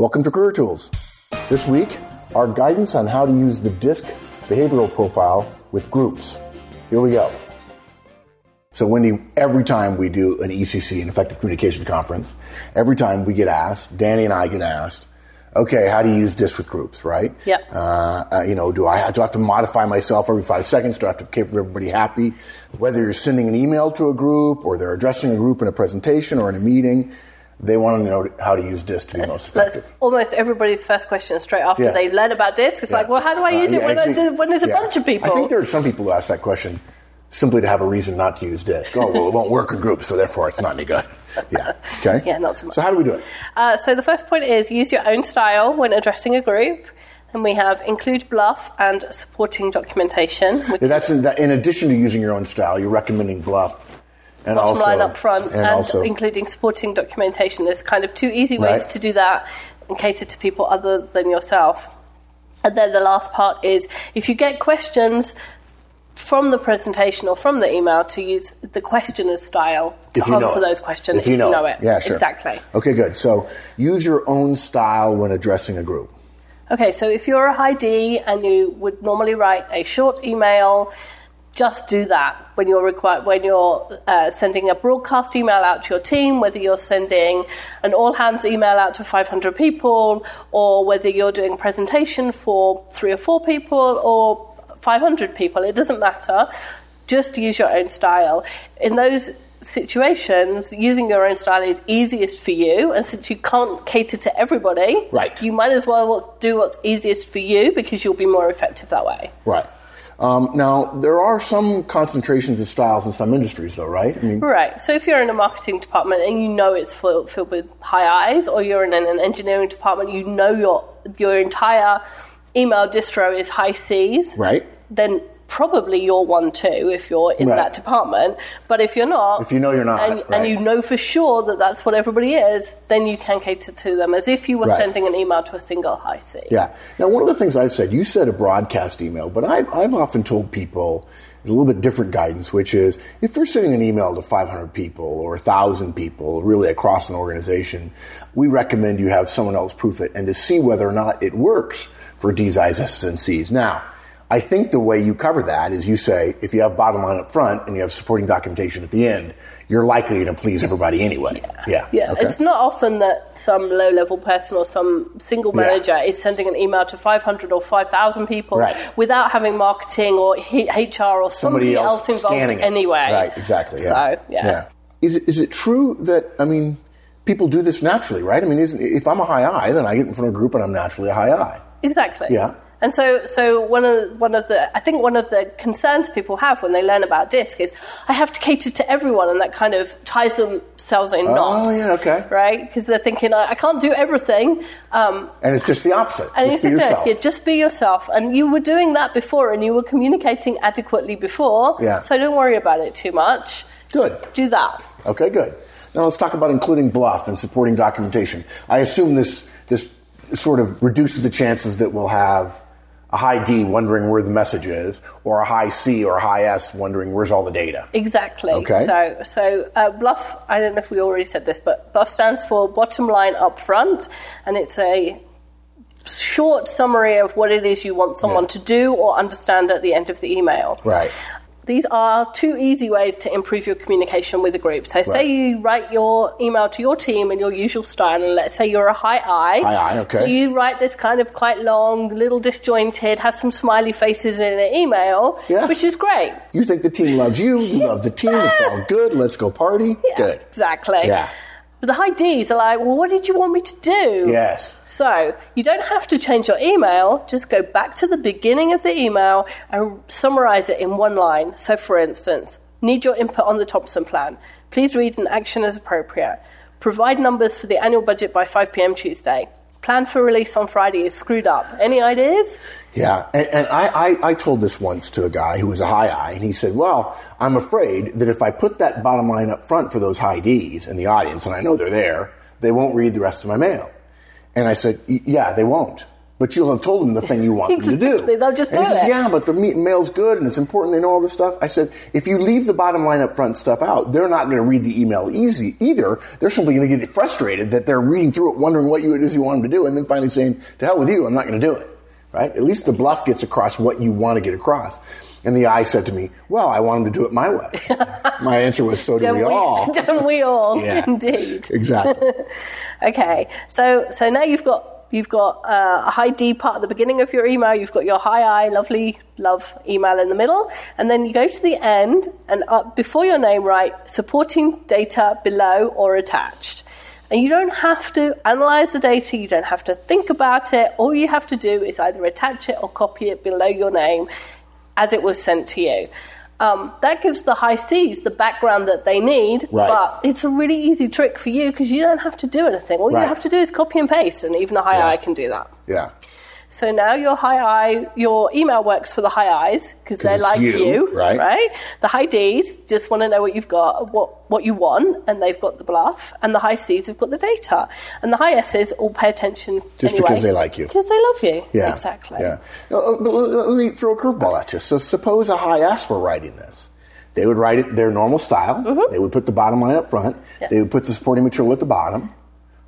Welcome to Career Tools. This week, our guidance on how to use the DISC behavioral profile with groups. Here we go. So, Wendy, every time we do an ECC, an effective communication conference, every time we get asked, Danny and I get asked, okay, how do you use DISC with groups, right? Yep. Uh, uh, you know, do I, do I have to modify myself every five seconds? Do I have to keep everybody happy? Whether you're sending an email to a group or they're addressing a group in a presentation or in a meeting, they want to know how to use DISC to be most That's effective. almost everybody's first question straight after Yeah. they learn about DISC. It's Yeah. like, well, how do I Uh, use it yeah, when, actually- I, when there's a bunch of people? I think there are some people who ask that question simply to have a reason not to use DISC. Oh, well, it won't work in groups, so therefore it's not any good. Yeah. Okay. Yeah, not so much. So how do we do it? Uh, so the first point is use your own style when addressing a group. And we have include BLUF and supporting documentation. Yeah, That's in, that, in addition to using your own style, you're recommending BLUF and bottom also line up front and, and, also including supporting documentation. There's kind of two easy ways Right. to do that and cater to people other than yourself. And then the last part is if you get questions from the presentation or from the email to use the questioner's style to if know answer those questions if you know, it. Yeah, sure. Exactly. Okay, good. So use your own style when addressing a group. Okay, so if you're a high D and you would normally write a short email, just do that when you're required when you're uh, sending a broadcast email out to your team, whether you're sending an all hands email out to 500 people, or whether you're doing a presentation for three or four people or 500 people. It doesn't matter. Just use your own style. In those situations, using your own style is easiest for you, and since you can't cater to everybody, Right. you might as well do what's easiest for you because you'll be more effective that way. Right. Um, now, there are some concentrations of styles in some industries, though, right? I mean, Right. So if you're in a marketing department and you know it's full, filled with high I's, or you're in an engineering department, you know your your entire email distro is high C's, right? then probably you're one too if you're in Right. that department. But if you're not, If you know you're not, and, right. and you know for sure that that's what everybody is, then you can cater to them as if you were Right. sending an email to a single high C. Yeah. Now, one of the things I've said, you said a broadcast email, but I've, I've often told people a little bit different guidance, which is if you're sending an email to 500 people or 1,000 people, really across an organization, we recommend you have someone else proof it and to see whether or not it works for D's, I's, S's, and C's. Now, I think the way you cover that is you say if you have bottom line up front and you have supporting documentation at the end, you're likely to please everybody anyway. Yeah. Yeah, Okay. it's not often that some low level person or some single Yeah. manager is sending an email to 500 or 5,000 people Right. without having marketing or HR or somebody, else, involved scanning it. anyway. Right, exactly. Yeah. So, yeah. Is, it- is it true that, I mean, people do this naturally, right? I mean, isn't, if I'm a high I, then I get in front of a group and I'm naturally a high I. Exactly. Yeah. And so, so one of one of the I think one of the concerns people have when they learn about DISC is I have to cater to everyone, and that kind of ties themselves in knots. Oh, yeah, okay. Right? Because they're thinking I, I can't do everything. Um, And it's just the opposite. And just you be said, yourself. yeah, just be yourself. And you were doing that before, and you were communicating adequately before. Yeah. So don't worry about it too much. Good. Do that. Okay, good. Now let's talk about including BLUF and supporting documentation. I assume this this sort of reduces the chances that we'll have a high D wondering where the message is, or a high C or a high S wondering where's all the data. Exactly. Okay. So, so uh, BLUF. I don't know if we already said this, but BLUF stands for bottom line up front, and it's a short summary of what it is you want someone Yeah. to do or understand at the end of the email. Right. These are two easy ways to improve your communication with a group. So, say you write your email to your team in your usual style, and let's say you're a high I. High I, okay. So, you write this kind of quite long, little disjointed, has some smiley faces in an email, Yeah. which is great. You think the team loves you, you love the team, it's all good, let's go party. Good. Exactly. Yeah. But the high Ds are like, well, what did you want me to do? Yes. So you don't have to change your email. Just go back to the beginning of the email and summarize it in one line. So, for instance, need your input on the Thompson plan. Please read and action as appropriate. Provide numbers for the annual budget by 5 p.m. Tuesday. Plan for release on Friday is screwed up. Any ideas? Yeah, and, and I, I, I told this once to a guy who was a high I, and he said, Well, I'm afraid that if I put that bottom line up front for those high Ds in the audience, and I know they're there, they won't read the rest of my mail. And I said, Yeah, they won't. But you'll have told them the thing you want them to do. They'll just and do says, it. Yeah, but the meat mail's good and it's important. They know all this stuff. I said, if you leave the bottom line up front stuff out, they're not going to read the email easy either. They're simply going to get frustrated that they're reading through it, wondering what you it is you want them to do, and then finally saying, "To hell with you, I'm not going to do it." Right? At least the BLUF gets across what you want to get across. And the I said to me, "Well, I want them to do it my way." my answer was, "So do Don't we all." Don't we all? Yeah. Indeed. exactly. Okay, so so now you've got you've got uh, a high D part at the beginning of your email. You've got your high I, lovely love email in the middle, and then you go to the end and up before your name, write supporting data below or attached. And you don't have to analyze the data. You don't have to think about it. All you have to do is either attach it or copy it below your name as it was sent to you. Um, that gives the high Cs the background that they need, Right. but it's a really easy trick for you because you don't have to do anything. All Right. you have to do is copy and paste, and even a high Yeah. I can do that. Yeah. So now your high I, your email works for the high I's because they're like you, you, right? The high D's just want to know what you've got, what what you want, and they've got the BLUF. And the high C's have got the data, and the high S's all pay attention Just anyway, because they like you. because they love you. Yeah. exactly. Yeah. Uh, uh, let me throw a curveball at you. So suppose a high S were writing this. They would write it their normal style. They would put the bottom line up front. Mm-hmm. They would put the supporting material at the bottom,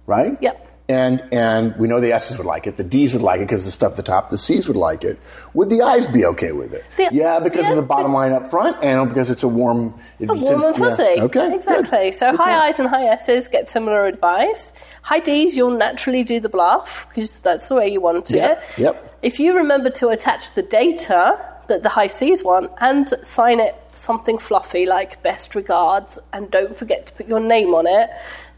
right? Yep. And and we know the S's would like it. The D's would like it because the stuff at the top. The C's would like it. Would the I's be okay with it? The- yeah, because yeah, of the bottom line up front, and because it's a warm. It A warm and yeah. fuzzy. Okay. good. Exactly. So Good high point. I's and high S's get similar advice. High D's, you'll naturally do the BLUF because that's the way you want Yep, it. yep. If you remember to attach the data that the high C's want and sign it something fluffy like best regards and don't forget to put your name on it,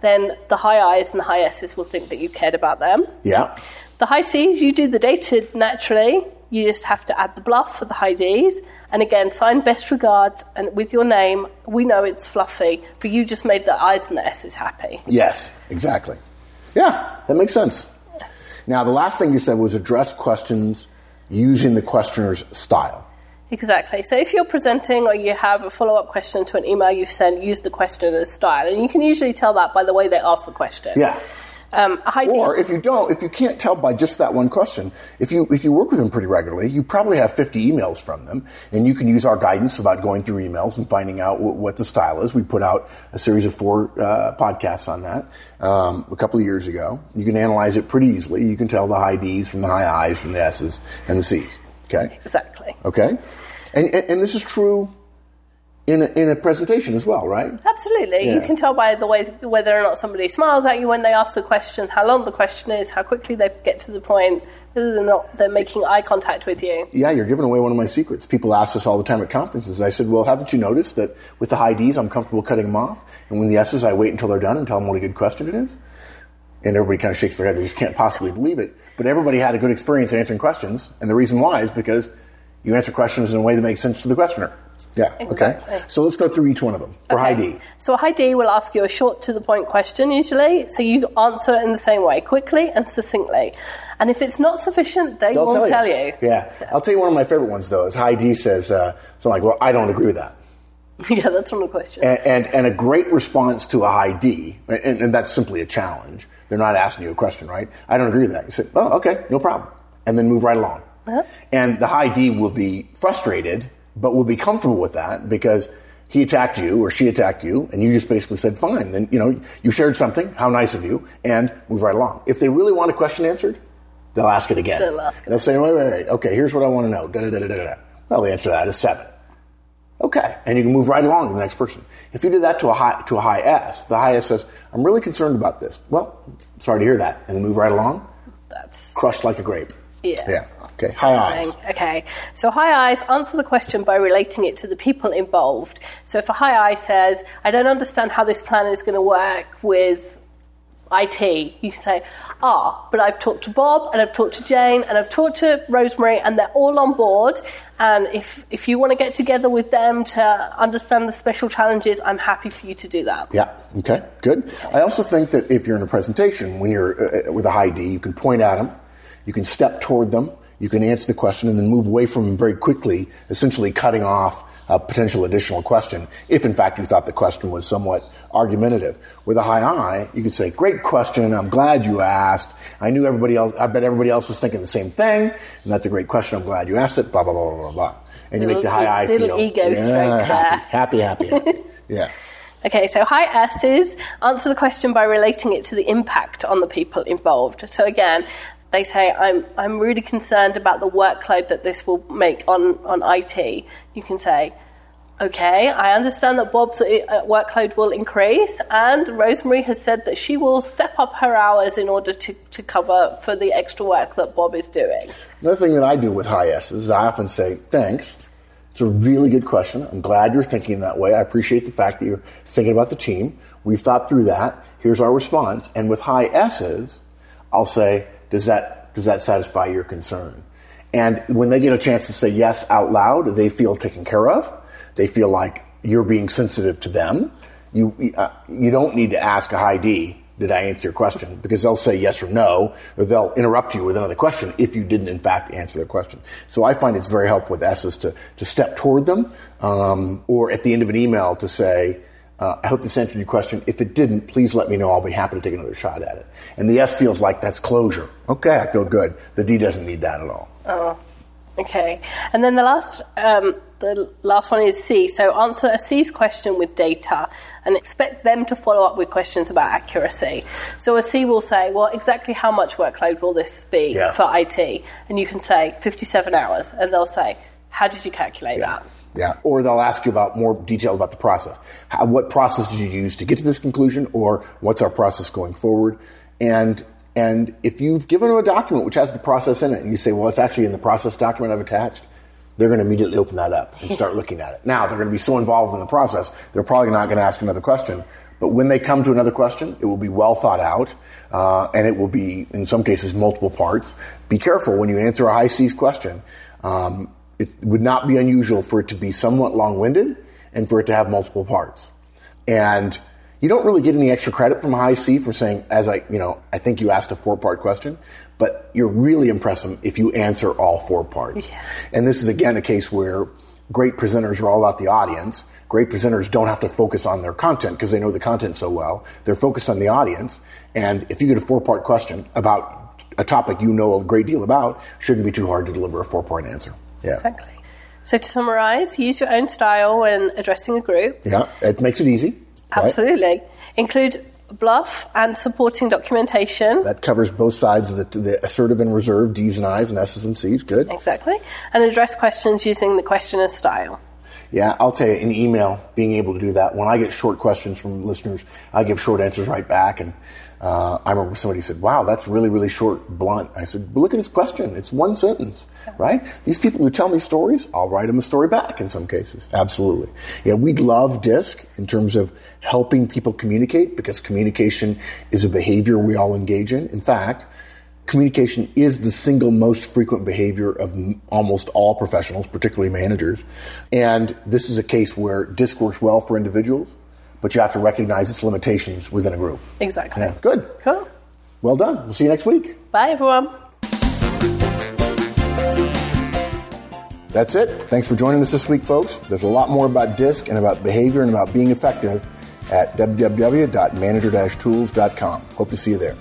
then the high I's and the high S's will think that you cared about them. Yeah. The high C's, you do the data naturally. You just have to add the BLUF for the high D's. And again, sign best regards and with your name. We know it's fluffy, but you just made the I's and the S's happy. Yes, exactly. Yeah, that makes sense. Now, the last thing you said was address questions using the questioner's style. Exactly. So if you're presenting or you have a follow up question to an email you've sent, use the questioner's style. And you can usually tell that by the way they ask the question. Yeah. Um, a high D- Or if you don't, if you can't tell by just that one question, if you if you work with them pretty regularly, you probably have 50 emails from them, and you can use our guidance about going through emails and finding out what, what the style is. We put out a series of four uh, podcasts on that um, a couple of years ago. You can analyze it pretty easily. You can tell the high D's from the high I's, from the S's, and the C's. Okay. exactly. Okay. And and, and this is true in a, in a presentation as well, right? Absolutely. You can tell by the way whether or not somebody smiles at you when they ask the question, how long the question is, how quickly they get to the point, whether or not they're making eye contact with you. Yeah, you're giving away one of my secrets. People ask us all the time at conferences. I said, well, haven't you noticed that with the high Ds, I'm comfortable cutting them off, and when the S's, I wait until they're done and tell them what a good question it is. And everybody kind of shakes their head; they just can't possibly believe it. But everybody had a good experience answering questions, and the reason why is because you answer questions in a way that makes sense to the questioner. Yeah. Exactly. Okay. So let's go through each one of them for Okay. D. So a high D will ask you a short to the point question usually, so you answer it in the same way, quickly and succinctly. And if it's not sufficient, they They'll will tell you. Yeah. I'll tell you one of my favorite ones though. Is high D says uh, something like, "Well, I don't agree with that." yeah, that's one of the questions. and, and, and a great response to a high D, and, and that's simply a challenge. They're not asking you a question, right? I don't agree with that. You say, oh, okay, no problem. And then move right along. And the high D will be frustrated, but will be comfortable with that because he attacked you or she attacked you, and you just basically said, fine. Then, you know, you shared something, how nice of you, and move right along. If they really want a question answered, they'll ask it again. They'll ask it They'll say, wait, wait, wait, okay, here's what I want to know. Da, da, da, da, da. Well, the answer to that is seven. Okay, and you can move right along to the next person. If you do that to a high to a high S, the high S says, "I'm really concerned about this." Well, sorry to hear that, and then move right along, That's crushed like a grape. Yeah. Yeah. Okay. High I's. Okay. So high I's answer the question by relating it to the people involved. So if a high I says, I don't understand how this plan is going to work with IT, you say, ah, but I've talked to Bob and I've talked to Jane and I've talked to Rosemary and they're all on board. And if, if you want to get together with them to understand the special challenges, I'm happy for you to do that. Yeah. Okay. Good. I also think that if you're in a presentation, when you're uh, with a high D, you can point at them, you can step toward them, you can answer the question and then move away from them very quickly, essentially cutting off a potential additional question if in fact you thought the question was somewhat argumentative. With a high I, you could say, great question. I'm glad you asked. I knew everybody else, I bet everybody else was thinking the same thing. And that's a great question. I'm glad you asked it. Blah, blah, blah, blah, blah. And you Little make the high I little feel ego yeah, stroke happy, happy, happy, happy. yeah. Okay, so high S's answer the question by relating it to the impact on the people involved. So again, they say, I'm, I'm really concerned about the workload that this will make on, on IT. You can say, okay, I understand that Bob's uh, workload will increase, and Rosemary has said that she will step up her hours in order to, to cover for the extra work that Bob is doing. Another thing that I do with high S's is I often say, thanks. It's a really good question. I'm glad you're thinking that way. I appreciate the fact that you're thinking about the team. We've thought through that. Here's our response. And with high S's, I'll say, does that, does that satisfy your concern? And when they get a chance to say yes out loud, they feel taken care of. They feel like you're being sensitive to them. You, uh, you don't need to ask a high D, did I answer your question? Because they'll say yes or no, or they'll interrupt you with another question if you didn't, in fact, answer their question. So I find it's very helpful with S's to, to step toward them, um, or at the end of an email to say, uh, I hope this answered your question. If it didn't, please let me know. I'll be happy to take another shot at it. And the S feels like that's closure. Okay, I feel good. The D doesn't need that at all. Oh, okay. And then the last, um, the last one is C. So answer a C's question with data and expect them to follow up with questions about accuracy. So a C will say, well, exactly how much workload will this be Yeah. for IT? And you can say 57 hours, and they'll say, how did you calculate that? Yeah, or they'll ask you about more detail about the process. How, what process did you use to get to this conclusion, or what's our process going forward? And and if you've given them a document which has the process in it, and you say, well, it's actually in the process document I've attached, they're going to immediately open that up and start looking at it. Now they're going to be so involved in the process, they're probably not going to ask another question. But when they come to another question, it will be well thought out, uh, and it will be, in some cases, multiple parts. Be careful when you answer a high C's question. Um, it would not be unusual for it to be somewhat long winded and for it to have multiple parts. And you don't really get any extra credit from high C for saying, as I, you know, I think you asked a four part question, but you're really impress them if you answer all four parts. Yeah. And this is again a case where great presenters are all about the audience. Great presenters don't have to focus on their content because they know the content so well. They're focused on the audience. And if you get a four part question about a topic you know a great deal about, shouldn't be too hard to deliver a four part answer. Yeah. Exactly. So to summarize, use your own style when addressing a group. Yeah. It makes it easy. right? Absolutely. Include BLUF and supporting documentation. That covers both sides of the, the assertive and reserved, D's and I's and S's and C's. Good. Exactly. And address questions using the questioner style. Yeah, I'll tell you, in email, being able to do that. When I get short questions from listeners, I give short answers right back. And uh, I remember somebody said, "Wow, that's really, really short, blunt." I said, "But look at his question; it's one sentence, right?" These people who tell me stories, I'll write them a story back. In some cases, absolutely. Yeah, we love DISC in terms of helping people communicate because communication is a behavior we all engage in. In fact, communication is the single most frequent behavior of almost all professionals, particularly managers. And this is a case where DISC works well for individuals, but you have to recognize its limitations within a group. Exactly. Yeah, good. Cool. Well done. We'll see you next week. Bye, everyone. That's it. Thanks for joining us this week, folks. There's a lot more about DISC and about behavior and about being effective at www.manager-tools.com. Hope to see you there.